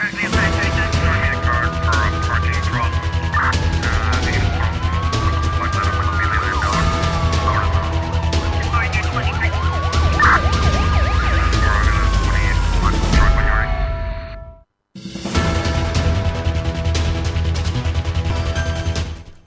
Currently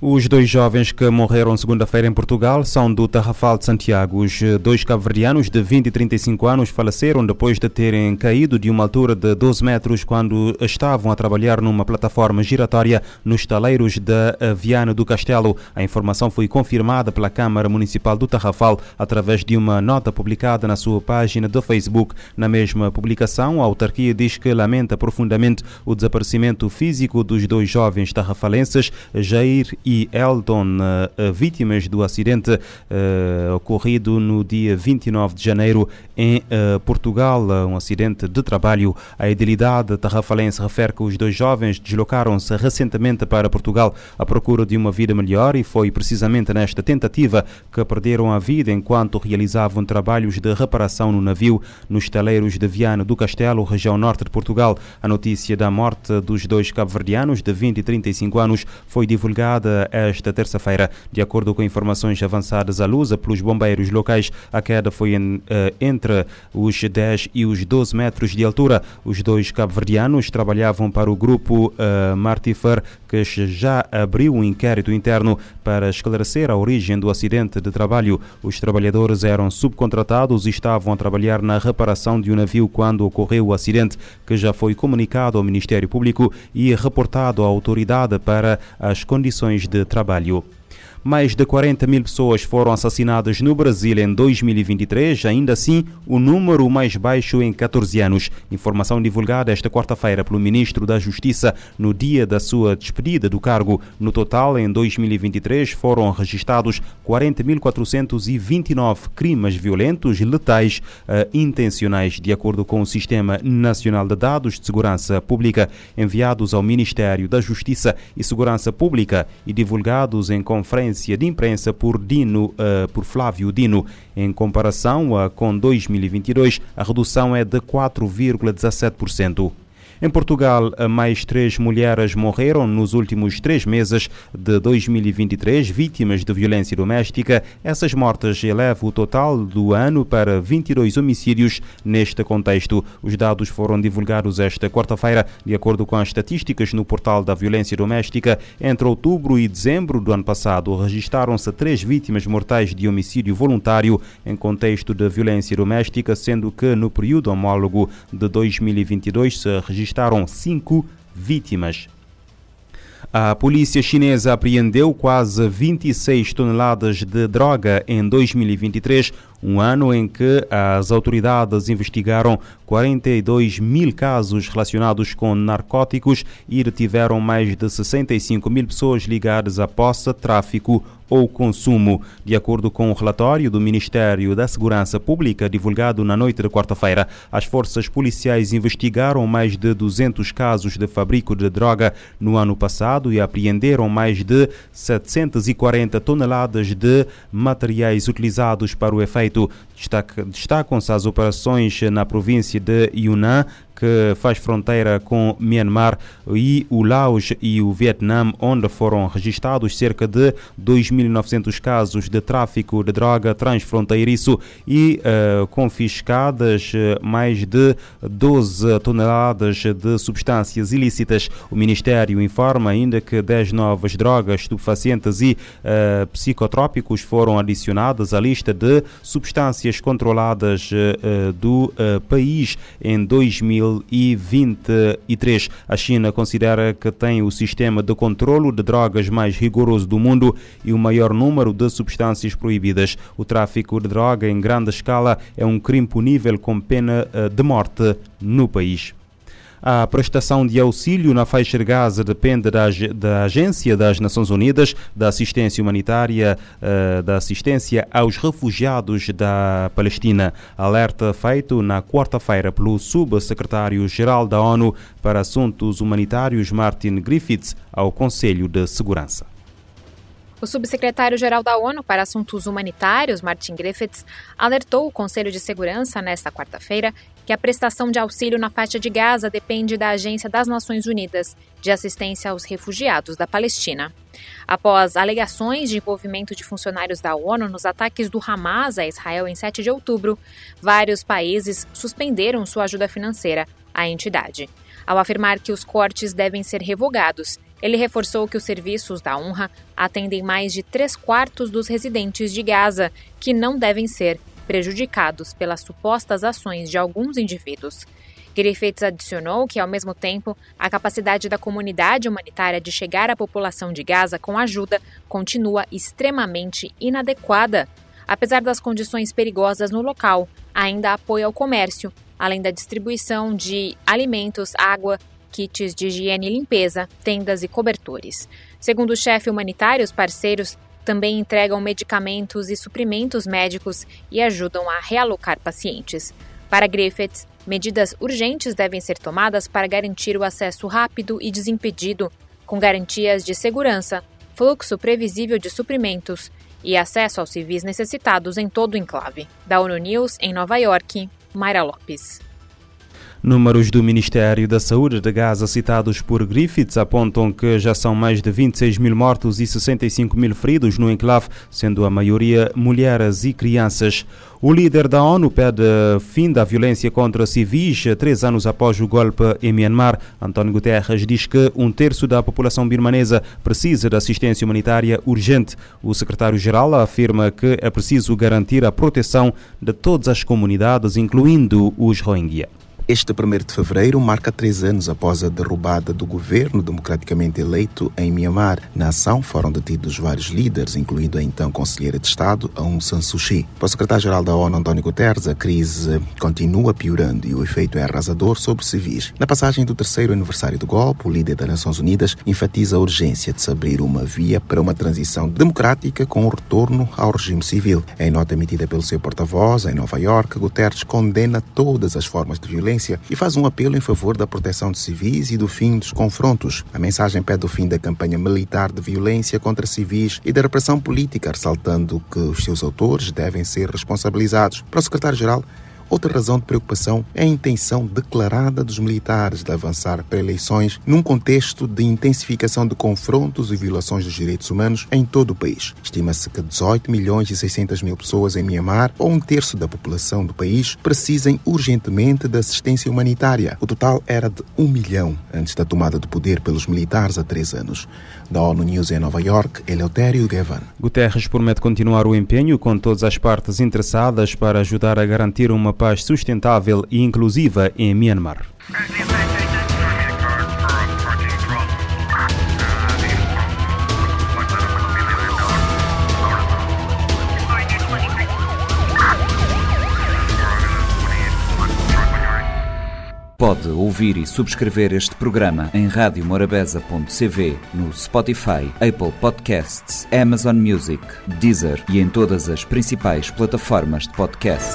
Os dois jovens que morreram segunda-feira em Portugal são do Tarrafal de Santiago. Os dois cabo-verdianos de 20 e 35 anos faleceram depois de terem caído de uma altura de 12 metros quando estavam a trabalhar numa plataforma giratória nos taleiros da Viana do Castelo. A informação foi confirmada pela Câmara Municipal do Tarrafal através de uma nota publicada na sua página do Facebook. Na mesma publicação, a autarquia diz que lamenta profundamente o desaparecimento físico dos dois jovens tarrafalenses, Jair e e Eldon, eh, vítimas do acidente uh, ocorrido no dia 29 de janeiro em uh, Portugal, um acidente de trabalho. A idilidade tarrafalense refere que os dois jovens deslocaram-se recentemente para Portugal à procura de uma vida melhor e foi precisamente nesta tentativa que perderam a vida enquanto realizavam trabalhos de reparação no navio nos taleiros de Viana do Castelo, região norte de Portugal. A notícia da morte dos dois cabo-verdianos de 20 e 35 anos foi divulgada esta terça-feira. De acordo com informações avançadas à Lusa pelos bombeiros locais, a queda foi em, uh, entre os 10 e os 12 metros de altura. Os dois cabo-verdianos trabalhavam para o grupo uh, Martifer, que já abriu um inquérito interno para esclarecer a origem do acidente de trabalho. Os trabalhadores eram subcontratados e estavam a trabalhar na reparação de um navio quando ocorreu o acidente, que já foi comunicado ao Ministério Público e reportado à autoridade para as condições de trabalho. Mais de 40 mil pessoas foram assassinadas no Brasil em 2023, ainda assim o número mais baixo em 14 anos. Informação divulgada esta quarta-feira pelo Ministro da Justiça no dia da sua despedida do cargo. No total, em 2023 foram registrados 40.429 crimes violentos letais uh, intencionais, de acordo com o Sistema Nacional de Dados de Segurança Pública, enviados ao Ministério da Justiça e Segurança Pública e divulgados em conferência conferência de imprensa por Dino, uh, por Flávio Dino. Em comparação uh, com 2022, a redução é de 4,17%. Em Portugal, mais três mulheres morreram nos últimos três meses de 2023, vítimas de violência doméstica. Essas mortes elevam o total do ano para 22 homicídios neste contexto. Os dados foram divulgados esta quarta-feira, de acordo com as estatísticas no portal da violência doméstica. Entre outubro e dezembro do ano passado, registaram-se três vítimas mortais de homicídio voluntário em contexto de violência doméstica, sendo que no período homólogo de 2022 se registraram registaram cinco vítimas. A polícia chinesa apreendeu quase 26 toneladas de droga em 2023, um ano em que as autoridades investigaram 42 mil casos relacionados com narcóticos e detiveram mais de 65 mil pessoas ligadas a posse, tráfico ou consumo. De acordo com o relatório do Ministério da Segurança Pública divulgado na noite de quarta-feira, as forças policiais investigaram mais de 200 casos de fabrico de droga no ano passado e apreenderam mais de 740 toneladas de materiais utilizados para o efeito. Destacam-se as operações na província de Yunnan, que faz fronteira com Myanmar e o Laos e o Vietnã, onde foram registrados cerca de 2.900 casos de tráfico de droga transfronteiriço e uh, confiscadas eh, mais de 12 toneladas de substâncias ilícitas. O Ministério informa ainda que 10 novas drogas estupefacientes e uh, psicotrópicos foram adicionadas à lista de substâncias controladas uh, do país em 2000 2023. A China considera que tem o sistema de controlo de drogas mais rigoroso do mundo e o maior número de substâncias proibidas. O tráfico de droga em grande escala é um crime punível com pena eh, de morte no país. A prestação de auxílio na faixa de Gaza depende da, da Agência das Nações Unidas da Assistência Humanitária, uh, da assistência aos refugiados da Palestina. Alerta feito na quarta-feira pelo subsecretário-geral da ONU para Assuntos Humanitários, Martin Griffiths, ao Conselho de Segurança. O subsecretário-geral da ONU para Assuntos Humanitários, Martin Griffiths, alertou o Conselho de Segurança nesta quarta-feira que a prestação de auxílio na faixa de Gaza depende da Agência das Nações Unidas de Assistência aos Refugiados da Palestina. Após alegações de envolvimento de funcionários da ONU nos ataques do Hamas a Israel em 7 de outubro, vários países suspenderam sua ajuda financeira à entidade. Ao afirmar que os cortes devem ser revogados, ele reforçou que os serviços da UNRWA atendem mais de três quartos dos residentes de Gaza, que não devem ser prejudicados pelas supostas ações de alguns indivíduos. Griffiths adicionou que, ao mesmo tempo, a capacidade da comunidade humanitária de chegar à população de Gaza com ajuda continua extremamente inadequada. Apesar das condições perigosas no local, ainda apoio ao comércio, além da distribuição de alimentos, água, kits de higiene e limpeza, tendas e cobertores. Segundo o chefe humanitário, os parceiros também entregam medicamentos e suprimentos médicos e ajudam a realocar pacientes. Para Griffiths, medidas urgentes devem ser tomadas para garantir o acesso rápido e desimpedido, com garantias de segurança, fluxo previsível de suprimentos e acesso aos civis necessitados em todo o enclave. Da ONU News, em Nova York, Mayra Lopes. Números do Ministério da Saúde de Gaza citados por Griffiths apontam que já são mais de 26 mil mortos e 65 mil feridos no enclave, sendo a maioria mulheres e crianças. O líder da ONU pede fim da violência contra civis três anos após o golpe em Myanmar. António Guterres diz que um terço da população birmanesa precisa de assistência humanitária urgente. O secretário-geral afirma que é preciso garantir a proteção de todas as comunidades, incluindo os Rohingya. Este 1 de fevereiro marca três anos após a derrubada do governo democraticamente eleito em Myanmar. Na ação foram detidos vários líderes, incluindo a então conselheira de Estado, Aung San Suu Kyi. Para o secretário-geral da ONU, António Guterres, a crise continua piorando e o efeito é arrasador sobre civis. Na passagem do terceiro aniversário do golpe, o líder das Nações Unidas enfatiza a urgência de se abrir uma via para uma transição democrática com o retorno ao regime civil. Em nota emitida pelo seu porta-voz, em Nova York, Guterres condena todas as formas de violência violência e faz um apelo em favor da proteção de civis e do fim dos confrontos. A mensagem pede o fim da campanha militar de violência contra civis e da repressão política, ressaltando que os seus autores devem ser responsabilizados. Para o secretário-geral, Outra razão de preocupação é a intenção declarada dos militares de avançar para eleições num contexto de intensificação de confrontos e violações dos direitos humanos em todo o país. Estima-se que 18 milhões e 600 mil pessoas em Myanmar, ou um terço da população do país, precisem urgentemente de assistência humanitária. O total era de um milhão antes da tomada de poder pelos militares há três anos. Da ONU News em Nova York, Eleutério Gavan. Guterres promete continuar o empenho com todas as partes interessadas para ajudar a garantir uma paz sustentável e inclusiva em Myanmar. Pode ouvir e subscrever este programa em radiomorabeza.cv, no Spotify, Apple Podcasts, Amazon Music, Deezer e em todas as principais plataformas de podcast.